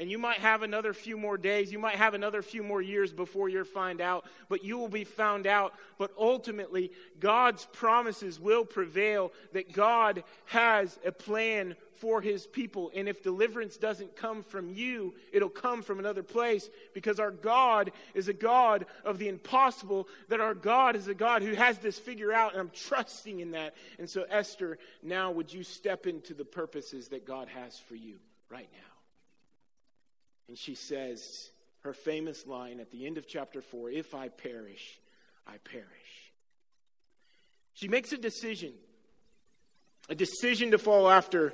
And you might have another few more days, you might have another few more years before you're found out, but you will be found out. But ultimately, God's promises will prevail that God has a plan for his people. And if deliverance doesn't come from you, it'll come from another place because our God is a God of the impossible, that our God is a God who has this figure out, and I'm trusting in that. And so, Esther, now would you step into the purposes that God has for you right now? And she says her famous line at the end of chapter 4 If I perish, I perish. She makes a decision, a decision to follow after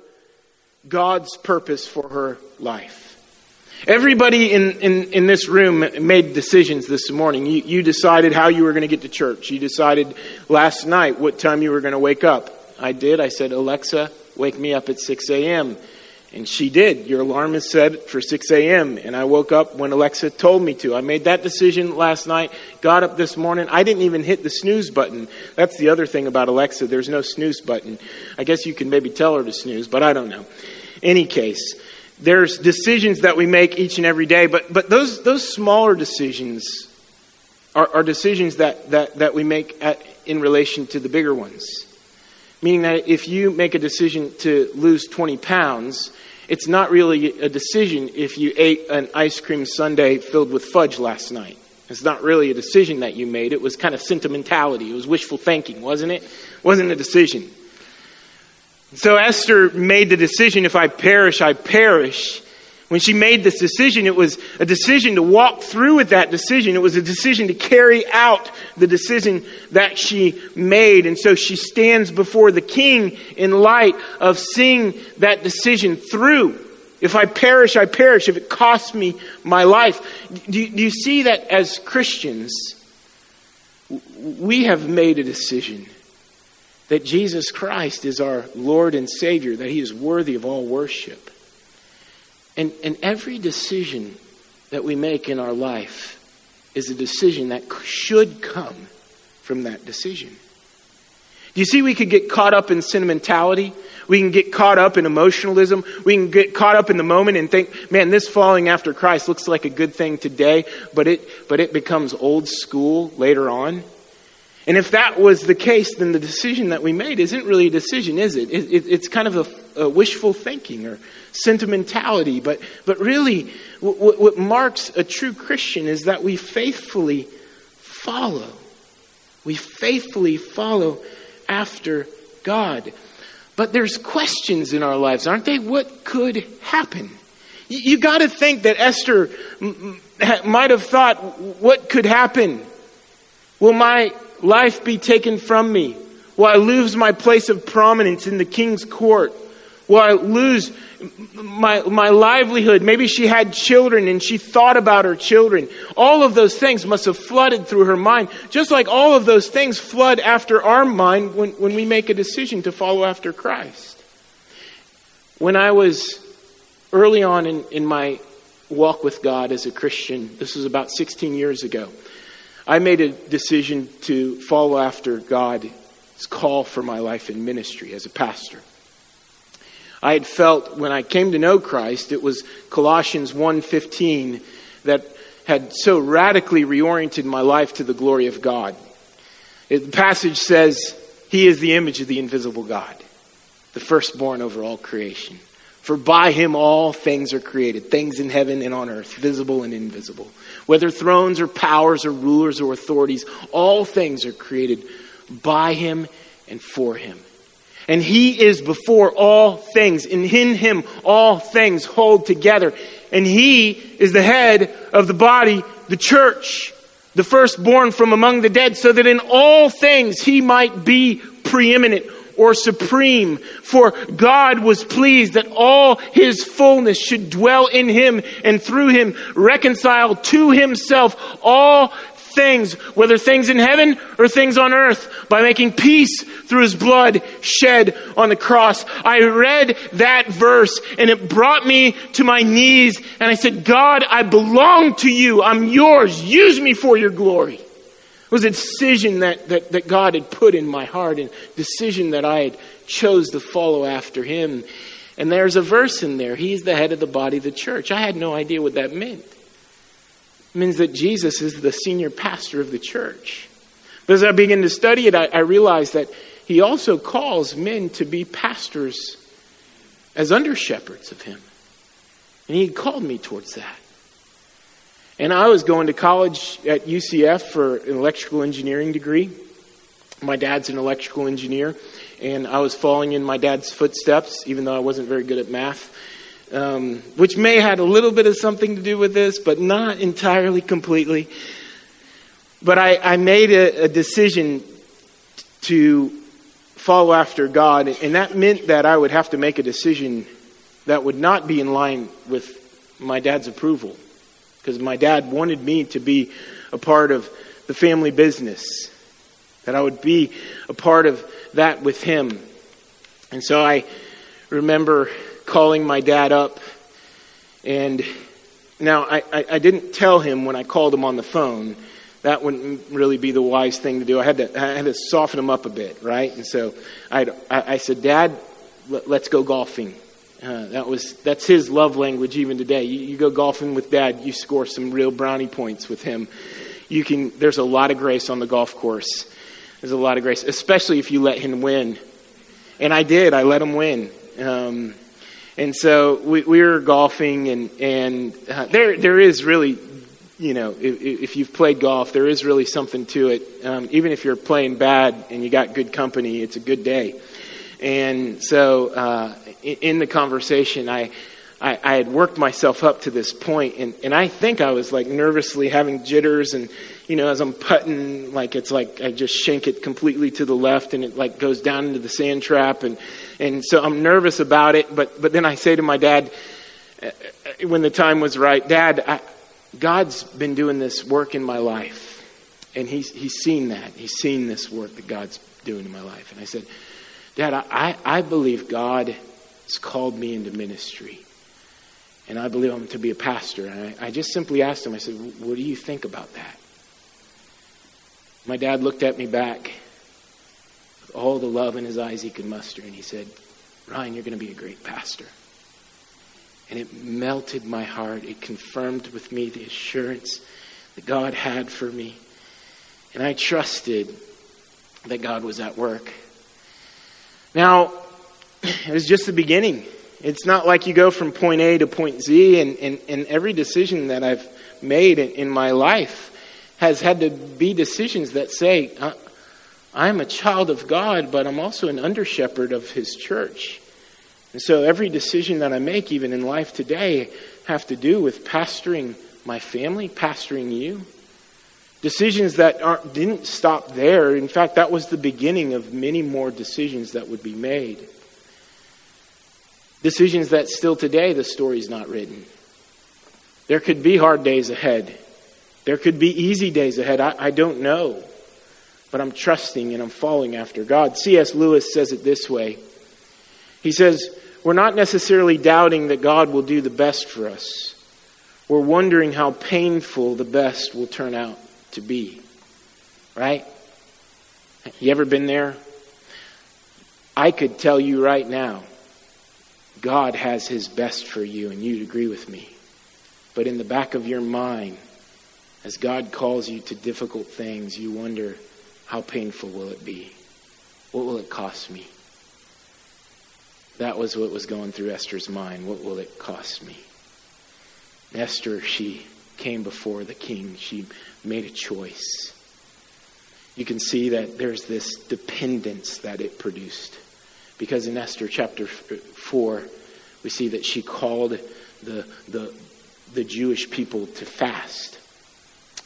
God's purpose for her life. Everybody in, in, in this room made decisions this morning. You, you decided how you were going to get to church. You decided last night what time you were going to wake up. I did. I said, Alexa, wake me up at 6 a.m. And she did. Your alarm is set for 6 a.m. And I woke up when Alexa told me to. I made that decision last night, got up this morning. I didn't even hit the snooze button. That's the other thing about Alexa. There's no snooze button. I guess you can maybe tell her to snooze, but I don't know. Any case, there's decisions that we make each and every day, but, but those, those smaller decisions are, are decisions that, that, that we make at, in relation to the bigger ones. Meaning that if you make a decision to lose 20 pounds, it's not really a decision if you ate an ice cream sundae filled with fudge last night. It's not really a decision that you made. It was kind of sentimentality. It was wishful thinking, wasn't it? It wasn't a decision. So Esther made the decision if I perish, I perish. When she made this decision, it was a decision to walk through with that decision. It was a decision to carry out the decision that she made. And so she stands before the king in light of seeing that decision through. If I perish, I perish. If it costs me my life. Do you, do you see that as Christians, we have made a decision that Jesus Christ is our Lord and Savior, that He is worthy of all worship. And, and every decision that we make in our life is a decision that should come from that decision. Do you see we could get caught up in sentimentality? We can get caught up in emotionalism. We can get caught up in the moment and think, man, this following after Christ looks like a good thing today, but it, but it becomes old school later on. And if that was the case, then the decision that we made isn't really a decision, is it? it, it it's kind of a, a, wishful thinking or sentimentality. But, but really, what, what marks a true Christian is that we faithfully follow. We faithfully follow after God. But there's questions in our lives, aren't they? What could happen? You, you got to think that Esther m- m- might have thought, what could happen? Will my life be taken from me? Will I lose my place of prominence in the king's court? Will I lose my, my livelihood? Maybe she had children and she thought about her children. All of those things must have flooded through her mind, just like all of those things flood after our mind when, when we make a decision to follow after Christ. When I was early on in, in my walk with God as a Christian, this was about 16 years ago. I made a decision to follow after God's call for my life in ministry as a pastor. I had felt when I came to know Christ, it was Colossians 1:15 that had so radically reoriented my life to the glory of God. the passage says, He is the image of the invisible God, the firstborn over all creation. For by him all things are created, things in heaven and on earth, visible and invisible. Whether thrones or powers or rulers or authorities, all things are created by him and for him. And he is before all things. And in him, all things hold together. And he is the head of the body, the church, the firstborn from among the dead, so that in all things he might be preeminent or supreme, for God was pleased that all his fullness should dwell in him and through him reconcile to himself all things, whether things in heaven or things on earth, by making peace through his blood shed on the cross. I read that verse and it brought me to my knees and I said, God, I belong to you. I'm yours. Use me for your glory. Was a decision that, that, that God had put in my heart and decision that I had chose to follow after him. And there's a verse in there. He's the head of the body of the church. I had no idea what that meant. It means that Jesus is the senior pastor of the church. But as I began to study it, I, I realized that he also calls men to be pastors as under shepherds of him. And he called me towards that. And I was going to college at UCF for an electrical engineering degree. My dad's an electrical engineer, and I was following in my dad's footsteps, even though I wasn't very good at math, um, which may had a little bit of something to do with this, but not entirely completely. But I, I made a, a decision to follow after God, and that meant that I would have to make a decision that would not be in line with my dad's approval, because my dad wanted me to be a part of the family business that I would be a part of that with him. And so I remember calling my dad up, and now I, I, I, didn't tell him when I called him on the phone. That wouldn't really be the wise thing to do. I had to, I had to soften him up a bit, right? And so I, I said, Dad, let's go golfing. Uh, that was that's his love language even today. You, you go golfing with dad, you score some real brownie points with him. You can. There's a lot of grace on the golf course. There's a lot of grace, especially if you let him win. And I did. I let him win. Um, and so we, we were golfing, and and uh, there there is really, you know, if, if, you've played golf, there is really something to it. Um, even if you're playing bad and you got good company, it's a good day. And so uh, in, the conversation, I I, I, had worked myself up to this point, and, and I think I was like nervously having jitters, and you know, as I'm putting, like it's like I just shank it completely to the left, and it like goes down into the sand trap, and and so I'm nervous about it. But but then I say to my dad, uh, uh, when the time was right, Dad, I, God's been doing this work in my life, and he's he's seen that, he's seen this work that God's doing in my life, and I said, Dad, I I believe God has called me into ministry and I believe I'm to be a pastor. And I, I just simply asked him, I said, What do you think about that? My dad looked at me back with all the love in his eyes he could muster, and he said, Ryan, you're going to be a great pastor. And it melted my heart. It confirmed with me the assurance that God had for me. And I trusted that God was at work. Now, it was just the beginning. It's not like you go from point A to point Z, and, and, and every decision that I've made in, in my life has had to be decisions that say, I'm a child of God, but I'm also an under shepherd of His church. And so every decision that I make, even in life today, have to do with pastoring my family, pastoring you. Decisions that didn't stop there. In fact, that was the beginning of many more decisions that would be made. Decisions that still today the story's not written. There could be hard days ahead. There could be easy days ahead. I, I don't know. But I'm trusting and I'm following after God. C.S. Lewis says it this way He says, We're not necessarily doubting that God will do the best for us. We're wondering how painful the best will turn out to be. Right? You ever been there? I could tell you right now God has his best for you, and you'd agree with me. But in the back of your mind, as God calls you to difficult things, you wonder, how painful will it be? What will it cost me? That was what was going through Esther's mind. What will it cost me? Esther, she came before the king. She made a choice. You can see that there's this dependence that it produced. Because in Esther chapter 4, we see that she called the, the, the Jewish people to fast.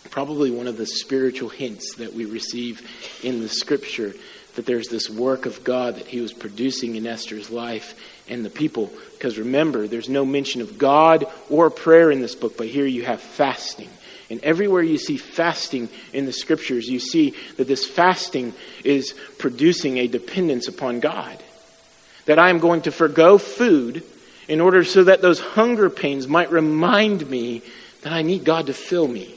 Probably one of the spiritual hints that we receive in the scripture that there's this work of God that he was producing in Esther's life and the people. Because remember, there's no mention of God or prayer in this book, but here you have fasting. And everywhere you see fasting in the scriptures, you see that this fasting is producing a dependence upon God that I am going to forego food in order so that those hunger pains might remind me that I need God to fill me.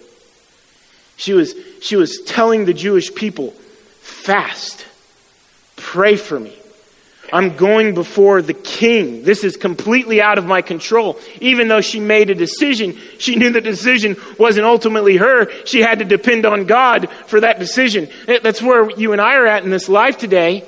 She was, she was telling the Jewish people, fast, pray for me, I'm going before the king. This is completely out of my control. Even though she made a decision, she knew the decision wasn't ultimately her. She had to depend on God for that decision. That's where you and I are at in this life today.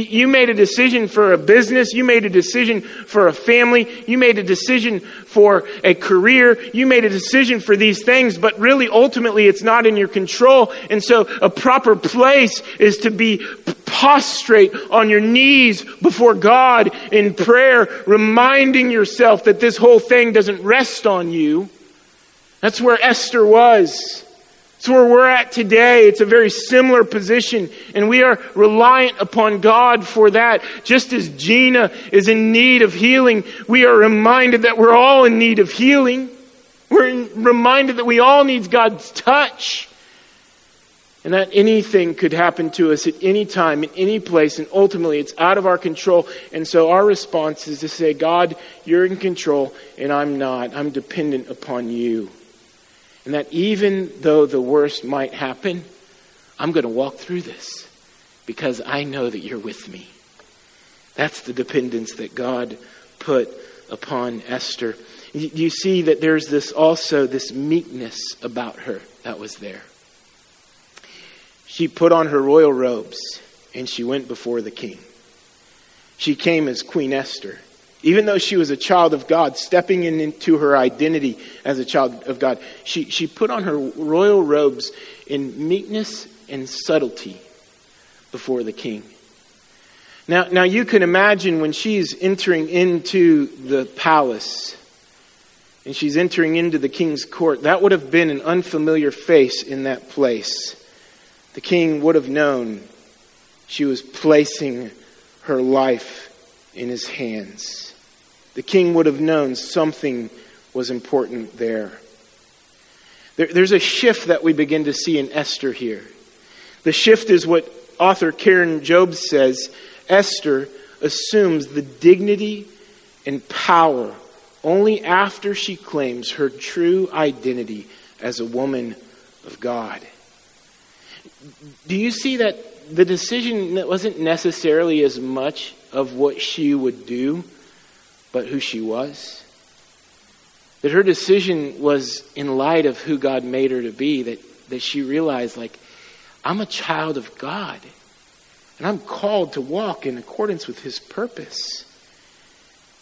You made a decision for a business. You made a decision for a family. You made a decision for a career. You made a decision for these things, but really ultimately it's not in your control. And so a proper place is to be prostrate on your knees before God in prayer, reminding yourself that this whole thing doesn't rest on you. That's where Esther was. It's where we're at today. It's a very similar position, and we are reliant upon God for that. Just as Gina is in need of healing, we are reminded that we're all in need of healing. We're reminded that we all need God's touch. And that anything could happen to us at any time, in any place, and ultimately it's out of our control. And so our response is to say, God, you're in control, and I'm not. I'm dependent upon you. And that even though the worst might happen, I'm going to walk through this because I know that you're with me. That's the dependence that God put upon Esther. You see that there's this also this meekness about her that was there. She put on her royal robes and she went before the king. She came as Queen Esther. Even though she was a child of God, stepping into her identity as a child of God, she, she put on her royal robes in meekness and subtlety before the king. Now, now you can imagine when she's entering into the palace and she's entering into the king's court, that would have been an unfamiliar face in that place. The king would have known she was placing her life in his hands. The king would have known something was important there. there. There's a shift that we begin to see in Esther here. The shift is what author Karen Jobes says Esther assumes the dignity and power only after she claims her true identity as a woman of God. Do you see that the decision wasn't necessarily as much of what she would do? but who she was. That her decision was in light of who God made her to be, that, that she realized, like, I'm a child of God, and I'm called to walk in accordance with His purpose.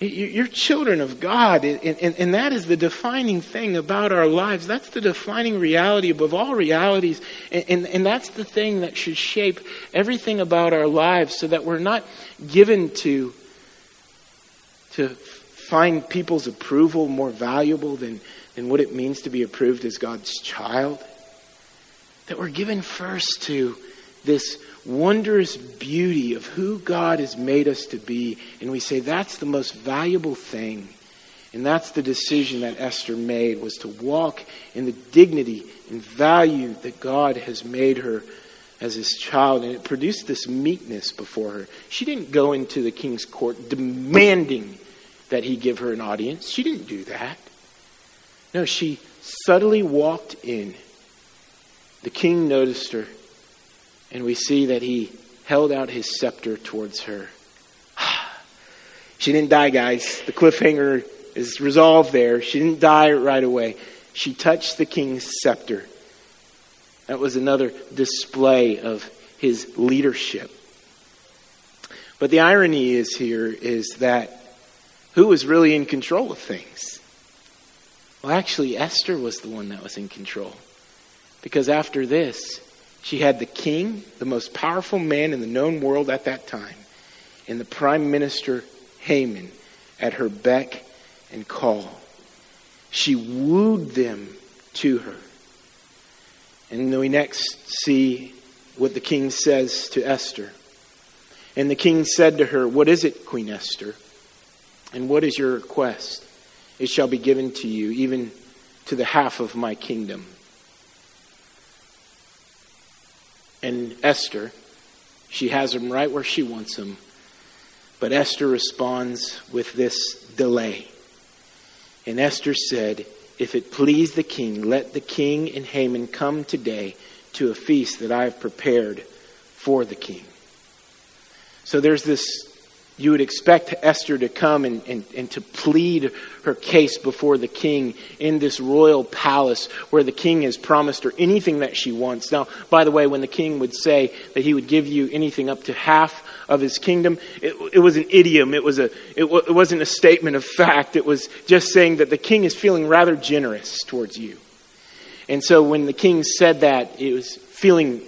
You're children of God, and, that is the defining thing about our lives. That's the defining reality above all realities, and that's the thing that should shape everything about our lives so that we're not given to to find people's approval more valuable than, than what it means to be approved as God's child. That we're given first to this wondrous beauty of who God has made us to be. And we say that's the most valuable thing. And that's the decision that Esther made was to walk in the dignity and value that God has made her as his child. And it produced this meekness before her. She didn't go into the king's court demanding that he give her an audience. She didn't do that. No, she subtly walked in. The king noticed her, and we see that he held out his scepter towards her. she didn't die, guys. The cliffhanger is resolved there. She didn't die right away. She touched the king's scepter. That was another display of his leadership. But the irony is here is that who was really in control of things? Well, actually, Esther was the one that was in control. Because after this, she had the king, the most powerful man in the known world at that time, and the prime minister Haman at her beck and call. She wooed them to her. And then we next see what the king says to Esther. And the king said to her, What is it, Queen Esther? And what is your request? It shall be given to you, even to the half of my kingdom. And Esther, she has him right where she wants him. But Esther responds with this delay. And Esther said, If it please the king, let the king and Haman come today to a feast that I have prepared for the king. So there's this you would expect Esther to come and, and, and to plead her case before the king in this royal palace where the king has promised her anything that she wants. Now, by the way, when the king would say that he would give you anything up to half of his kingdom, it, it was an idiom. It, was a, it, it wasn't a statement of fact. It was just saying that the king is feeling rather generous towards you. And so when the king said that, it was feeling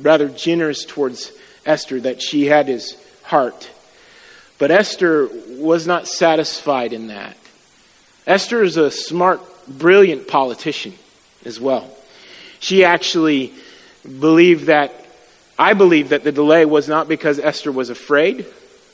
rather generous towards Esther, that she had his heart. But Esther was not satisfied in that. Esther is a smart, brilliant politician as well. She actually believed that, I believe that the delay was not because Esther was afraid.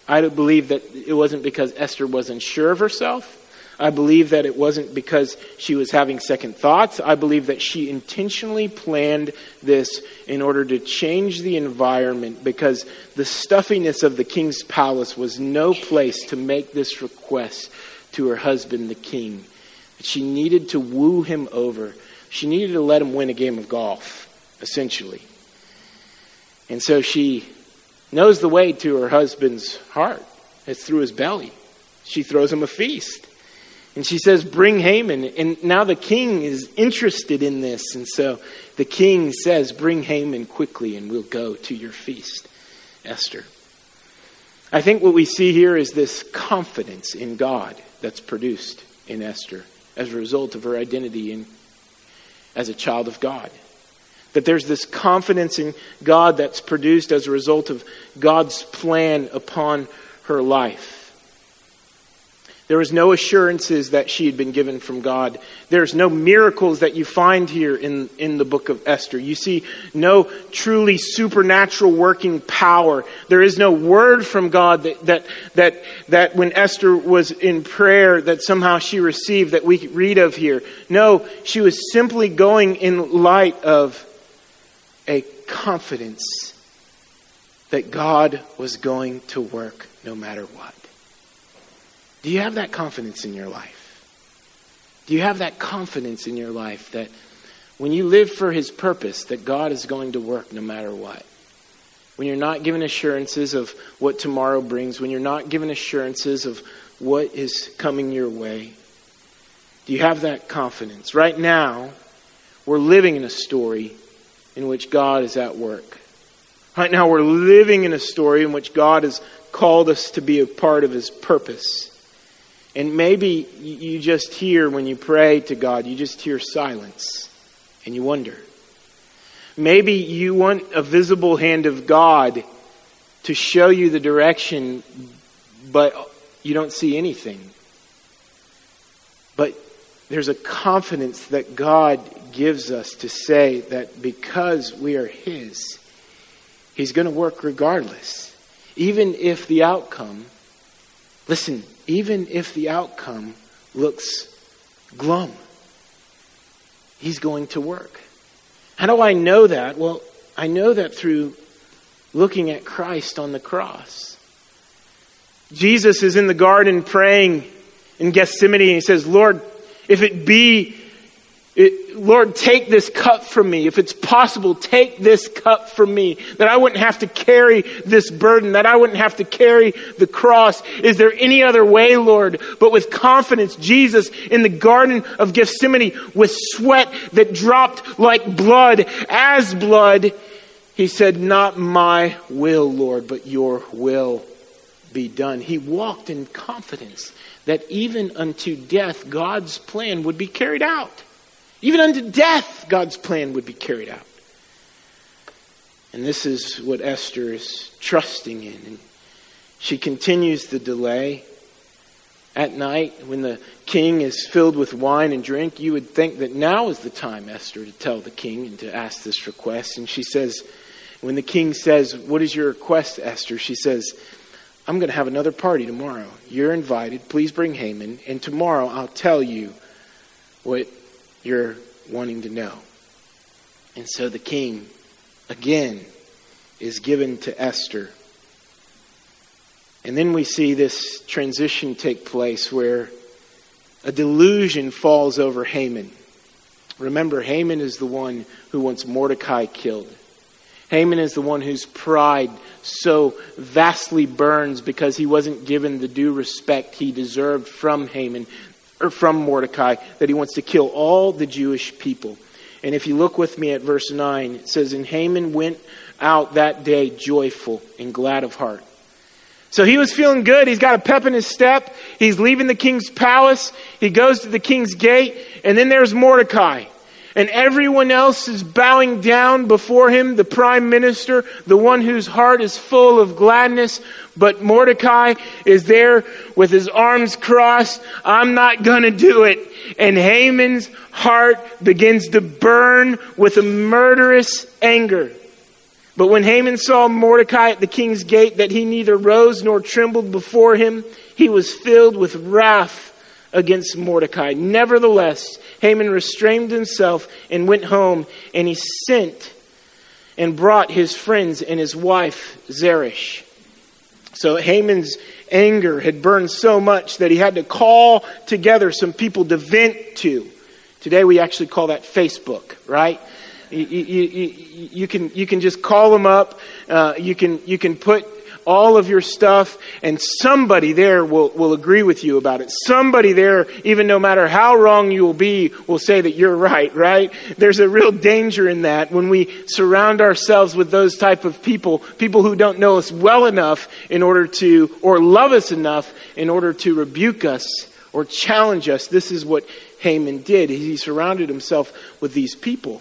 I believe that it wasn't because Esther wasn't sure of herself. I believe that it wasn't because she was having second thoughts. I believe that she intentionally planned this in order to change the environment because the stuffiness of the king's palace was no place to make this request to her husband, the king. She needed to woo him over. She needed to let him win a game of golf, essentially. And so she knows the way to her husband's heart. It's through his belly. She throws him a feast. And she says, Bring Haman. And now the king is interested in this. And so the king says, Bring Haman quickly and we'll go to your feast, Esther. I think what we see here is this confidence in God that's produced in Esther as a result of her identity in, as a child of God. That there's this confidence in God that's produced as a result of God's plan upon her life. There was no assurances that she had been given from God. There's no miracles that you find here in, in the book of Esther. You see no truly supernatural working power. There is no word from God that, that, that, that when Esther was in prayer that somehow she received that we read of here. No, she was simply going in light of a confidence that God was going to work no matter what. Do you have that confidence in your life? Do you have that confidence in your life that when you live for His purpose, that God is going to work no matter what? When you're not given assurances of what tomorrow brings, when you're not given assurances of what is coming your way, do you have that confidence? Right now, we're living in a story in which God is at work. Right now, we're living in a story in which God has called us to be a part of His purpose. And maybe you just hear when you pray to God, you just hear silence and you wonder. Maybe you want a visible hand of God to show you the direction, but you don't see anything. But there's a confidence that God gives us to say that because we are His, He's going to work regardless. Even if the outcome, listen, even if the outcome looks glum. He's going to work. How do I know that? Well, I know that through looking at Christ on the cross. Jesus is in the garden praying in Gethsemane and he says, Lord, if it be it, Lord, take this cup from me. If it's possible, take this cup from me. That I wouldn't have to carry this burden, that I wouldn't have to carry the cross. Is there any other way, Lord? But with confidence, Jesus in the Garden of Gethsemane, with sweat that dropped like blood, as blood, he said, Not my will, Lord, but your will be done. He walked in confidence that even unto death, God's plan would be carried out. Even unto death, God's plan would be carried out. And this is what Esther is trusting in. And she continues the delay. At night, when the king is filled with wine and drink, you would think that now is the time, Esther, to tell the king and to ask this request. And she says, when the king says, What is your request, Esther? She says, I'm going to have another party tomorrow. You're invited. Please bring Haman. And tomorrow I'll tell you what you're wanting to know. And so the king, again, is given to Esther. And then we see this transition take place where a delusion falls over Haman. Remember, Haman is the one who wants Mordecai killed. Haman is the one whose pride so vastly burns because he wasn't given the due respect he deserved from Haman or from Mordecai, that he wants to kill all the Jewish people. And if you look with me at verse 9, it says, And Haman went out that day joyful and glad of heart. So he was feeling good. He's got a pep in his step. He's leaving the king's palace. He goes to the king's gate. And then there's Mordecai and everyone else is bowing down before him, the prime minister, the one whose heart is full of gladness. But Mordecai is there with his arms crossed. I'm not going to do it. And Haman's heart begins to burn with a murderous anger. But when Haman saw Mordecai at the king's gate, that he neither rose nor trembled before him, he was filled with wrath against Mordecai. Nevertheless, Haman restrained himself and went home, and he sent and brought his friends and his wife Zeresh. So Haman's anger had burned so much that he had to call together some people to vent to. Today we actually call that Facebook, right? You, you, you, you can, you can just call them up. Uh, you, can, you can put all of your stuff, and somebody there will, will agree with you about it. Somebody there, even no matter how wrong you will be, will say that you're right, right? There's a real danger in that when we surround ourselves with those type of people, people who don't know us well enough in order to, or love us enough in order to rebuke us or challenge us. This is what Haman did. He surrounded himself with these people.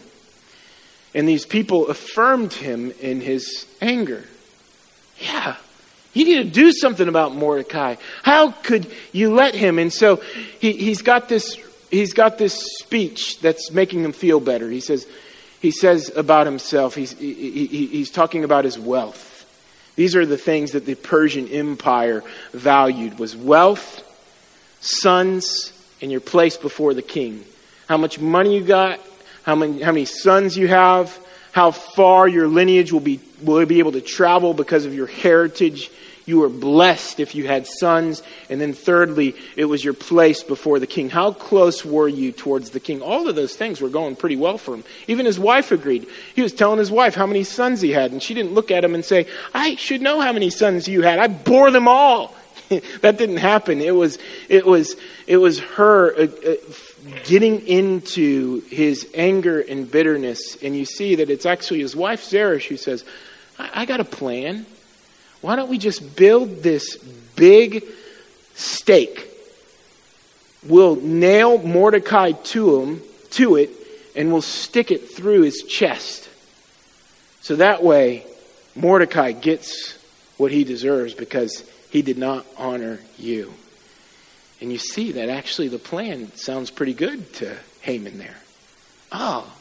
And these people affirmed him in his anger. Yeah, you need to do something about Mordecai. How could you let him? And so he, he's got this he's got this speech that's making him feel better. He says he says about himself. He's he, he, he's talking about his wealth. These are the things that the Persian Empire valued was wealth, sons, and your place before the king. How much money you got, how many how many sons you have, how far your lineage will be, will be able to travel because of your heritage. You were blessed if you had sons. And then, thirdly, it was your place before the king. How close were you towards the king? All of those things were going pretty well for him. Even his wife agreed. He was telling his wife how many sons he had, and she didn't look at him and say, I should know how many sons you had. I bore them all. that didn't happen. It was, it was, it was her uh, uh, getting into his anger and bitterness. And you see that it's actually his wife, Zeresh, who says, I, I got a plan. Why don't we just build this big stake? We'll nail Mordecai to him, to it, and we'll stick it through his chest. So that way, Mordecai gets what he deserves because he did not honor you. And you see that actually the plan sounds pretty good to Haman there. Oh,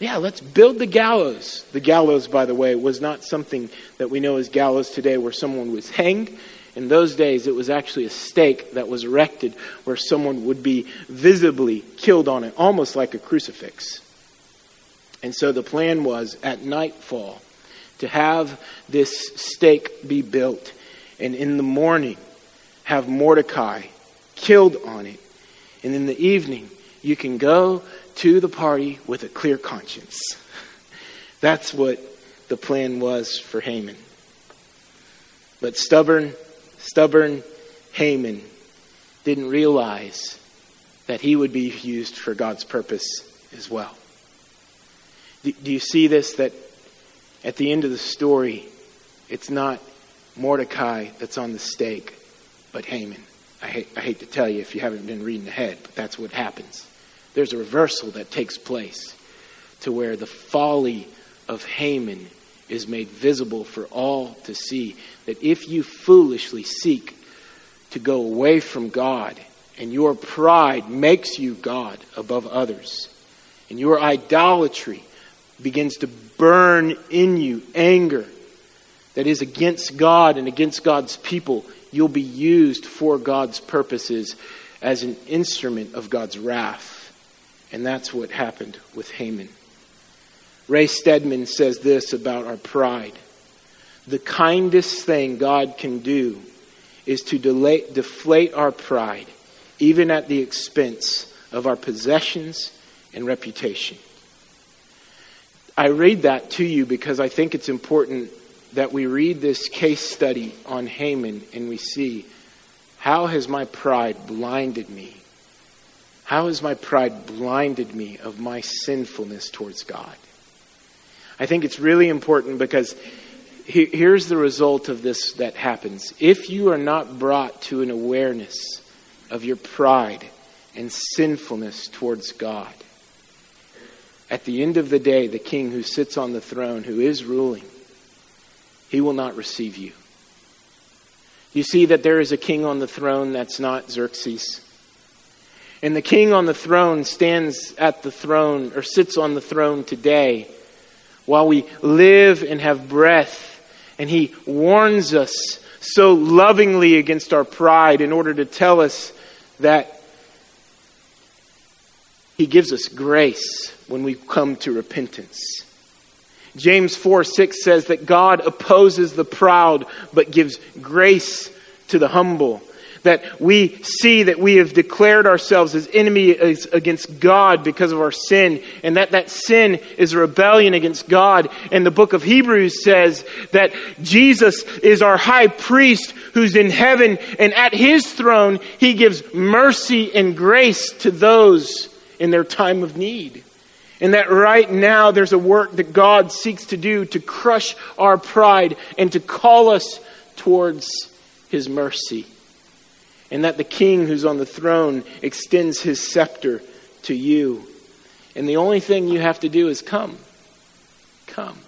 yeah, let's build the gallows. The gallows, by the way, was not something that we know as gallows today where someone was hanged. In those days, it was actually a stake that was erected where someone would be visibly killed on it, almost like a crucifix. And so the plan was at nightfall to have this stake be built, and in the morning, have Mordecai killed on it. And in the evening, you can go to the party with a clear conscience. That's what the plan was for Haman. But stubborn, stubborn Haman didn't realize that he would be used for God's purpose as well. Do, do you see this? That at the end of the story, it's not Mordecai that's on the stake, but Haman. I hate, I hate to tell you if you haven't been reading ahead, but that's what happens. There's a reversal that takes place to where the folly of Haman is made visible for all to see. That if you foolishly seek to go away from God and your pride makes you God above others, and your idolatry begins to burn in you anger that is against God and against God's people, you'll be used for God's purposes as an instrument of God's wrath. And that's what happened with Haman. Ray Stedman says this about our pride The kindest thing God can do is to delay, deflate our pride, even at the expense of our possessions and reputation. I read that to you because I think it's important that we read this case study on Haman and we see how has my pride blinded me? How has my pride blinded me of my sinfulness towards God? I think it's really important because here's the result of this that happens. If you are not brought to an awareness of your pride and sinfulness towards God, at the end of the day, the king who sits on the throne, who is ruling, he will not receive you. You see that there is a king on the throne that's not Xerxes. And the king on the throne stands at the throne or sits on the throne today while we live and have breath. And he warns us so lovingly against our pride in order to tell us that he gives us grace when we come to repentance. James 4 6 says that God opposes the proud but gives grace to the humble. That we see that we have declared ourselves as enemies against God because of our sin, and that that sin is a rebellion against God. And the book of Hebrews says that Jesus is our high priest who's in heaven, and at his throne he gives mercy and grace to those in their time of need. And that right now there's a work that God seeks to do to crush our pride and to call us towards his mercy. And that the king who's on the throne extends his scepter to you. And the only thing you have to do is come. Come.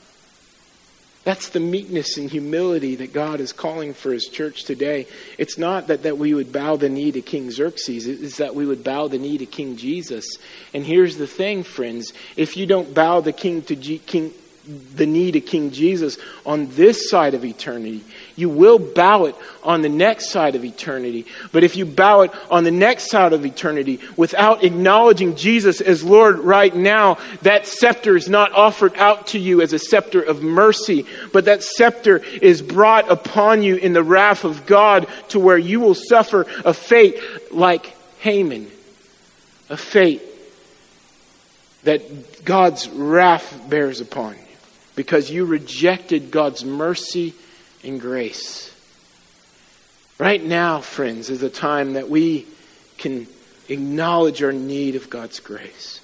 That's the meekness and humility that God is calling for his church today. It's not that, that we would bow the knee to King Xerxes, it's that we would bow the knee to King Jesus. And here's the thing, friends if you don't bow the king to G- King, the knee to King Jesus on this side of eternity. You will bow it on the next side of eternity. But if you bow it on the next side of eternity without acknowledging Jesus as Lord right now, that scepter is not offered out to you as a scepter of mercy, but that scepter is brought upon you in the wrath of God to where you will suffer a fate like Haman, a fate that God's wrath bears upon because you rejected God's mercy and grace. Right now, friends, is a time that we can acknowledge our need of God's grace.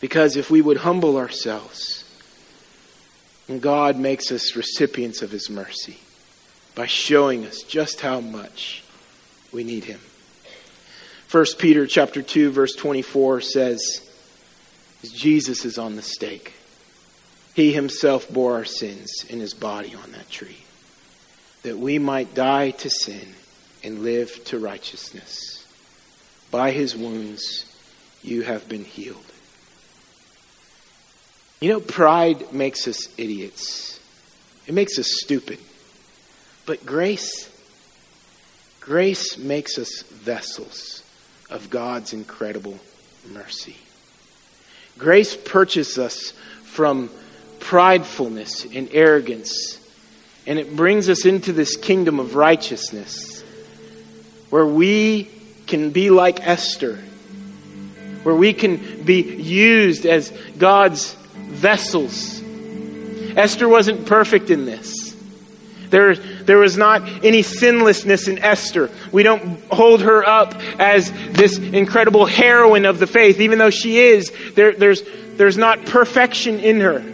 Because if we would humble ourselves, and God makes us recipients of his mercy by showing us just how much we need him. 1 Peter chapter 2 verse 24 says Jesus is on the stake. He himself bore our sins in his body on that tree, that we might die to sin and live to righteousness. By his wounds you have been healed. You know, pride makes us idiots. It makes us stupid. But grace, grace makes us vessels of God's incredible mercy. Grace purchases us from pridefulness and arrogance. And it brings us into this kingdom of righteousness where we can be like Esther, where we can be used as God's vessels. Esther wasn't perfect in this. There, there was not any sinlessness in Esther. We don't hold her up as this incredible heroine of the faith, even though she is. There, there's, there's not perfection in her.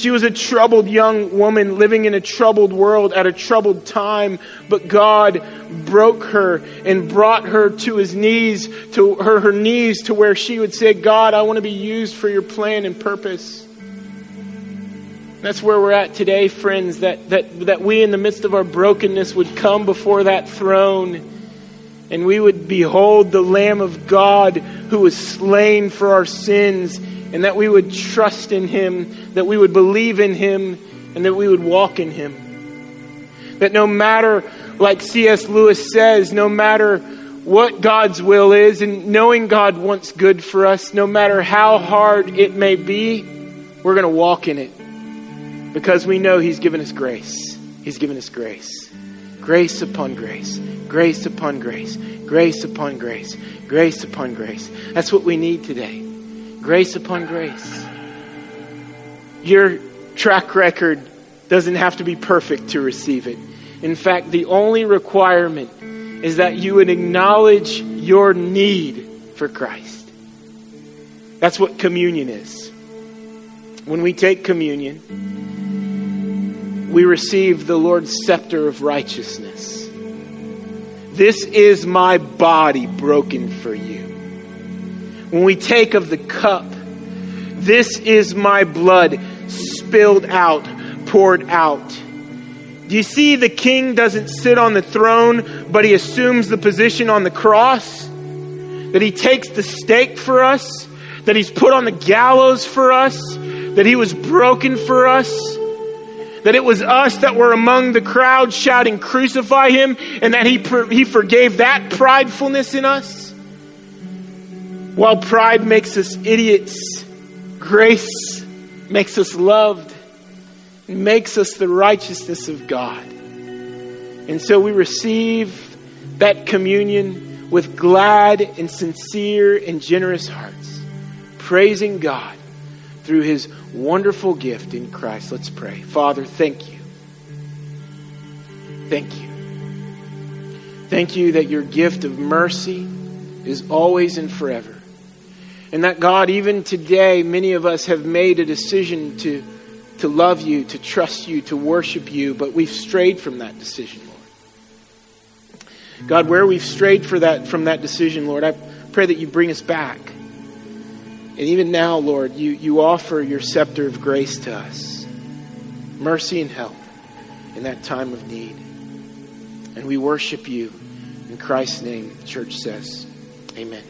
She was a troubled young woman living in a troubled world at a troubled time, but God broke her and brought her to his knees, to her, her knees to where she would say, God, I want to be used for your plan and purpose. That's where we're at today, friends, that, that, that we in the midst of our brokenness would come before that throne and we would behold the Lamb of God who was slain for our sins and that we would trust in Him, that we would believe in Him, and that we would walk in Him. That no matter, like C.S. Lewis says, no matter what God's will is, and knowing God wants good for us, no matter how hard it may be, we're going to walk in it because we know He's given us grace. He's given us grace. Grace upon grace, grace upon grace, grace upon grace, grace upon grace. That's what we need today Grace upon grace. Your track record doesn't have to be perfect to receive it. In fact, the only requirement is that you would acknowledge your need for Christ. That's what communion is. When we take communion, we receive the Lord's scepter of righteousness. This is my body broken for you. When we take of the cup, this is my blood spilled out, poured out. Do you see the king doesn't sit on the throne, but he assumes the position on the cross? That he takes the stake for us? That he's put on the gallows for us? That he was broken for us? That it was us that were among the crowd shouting, Crucify him, and that he, he forgave that pridefulness in us? While pride makes us idiots, grace makes us loved makes us the righteousness of God. And so we receive that communion with glad and sincere and generous hearts, praising God through his wonderful gift in Christ. Let's pray. Father, thank you. Thank you. Thank you that your gift of mercy is always and forever. And that God, even today, many of us have made a decision to to love you, to trust you, to worship you, but we've strayed from that decision, Lord. God, where we've strayed for that, from that decision, Lord, I pray that you bring us back. And even now, Lord, you, you offer your scepter of grace to us, mercy and help in that time of need. And we worship you. In Christ's name, the church says, Amen.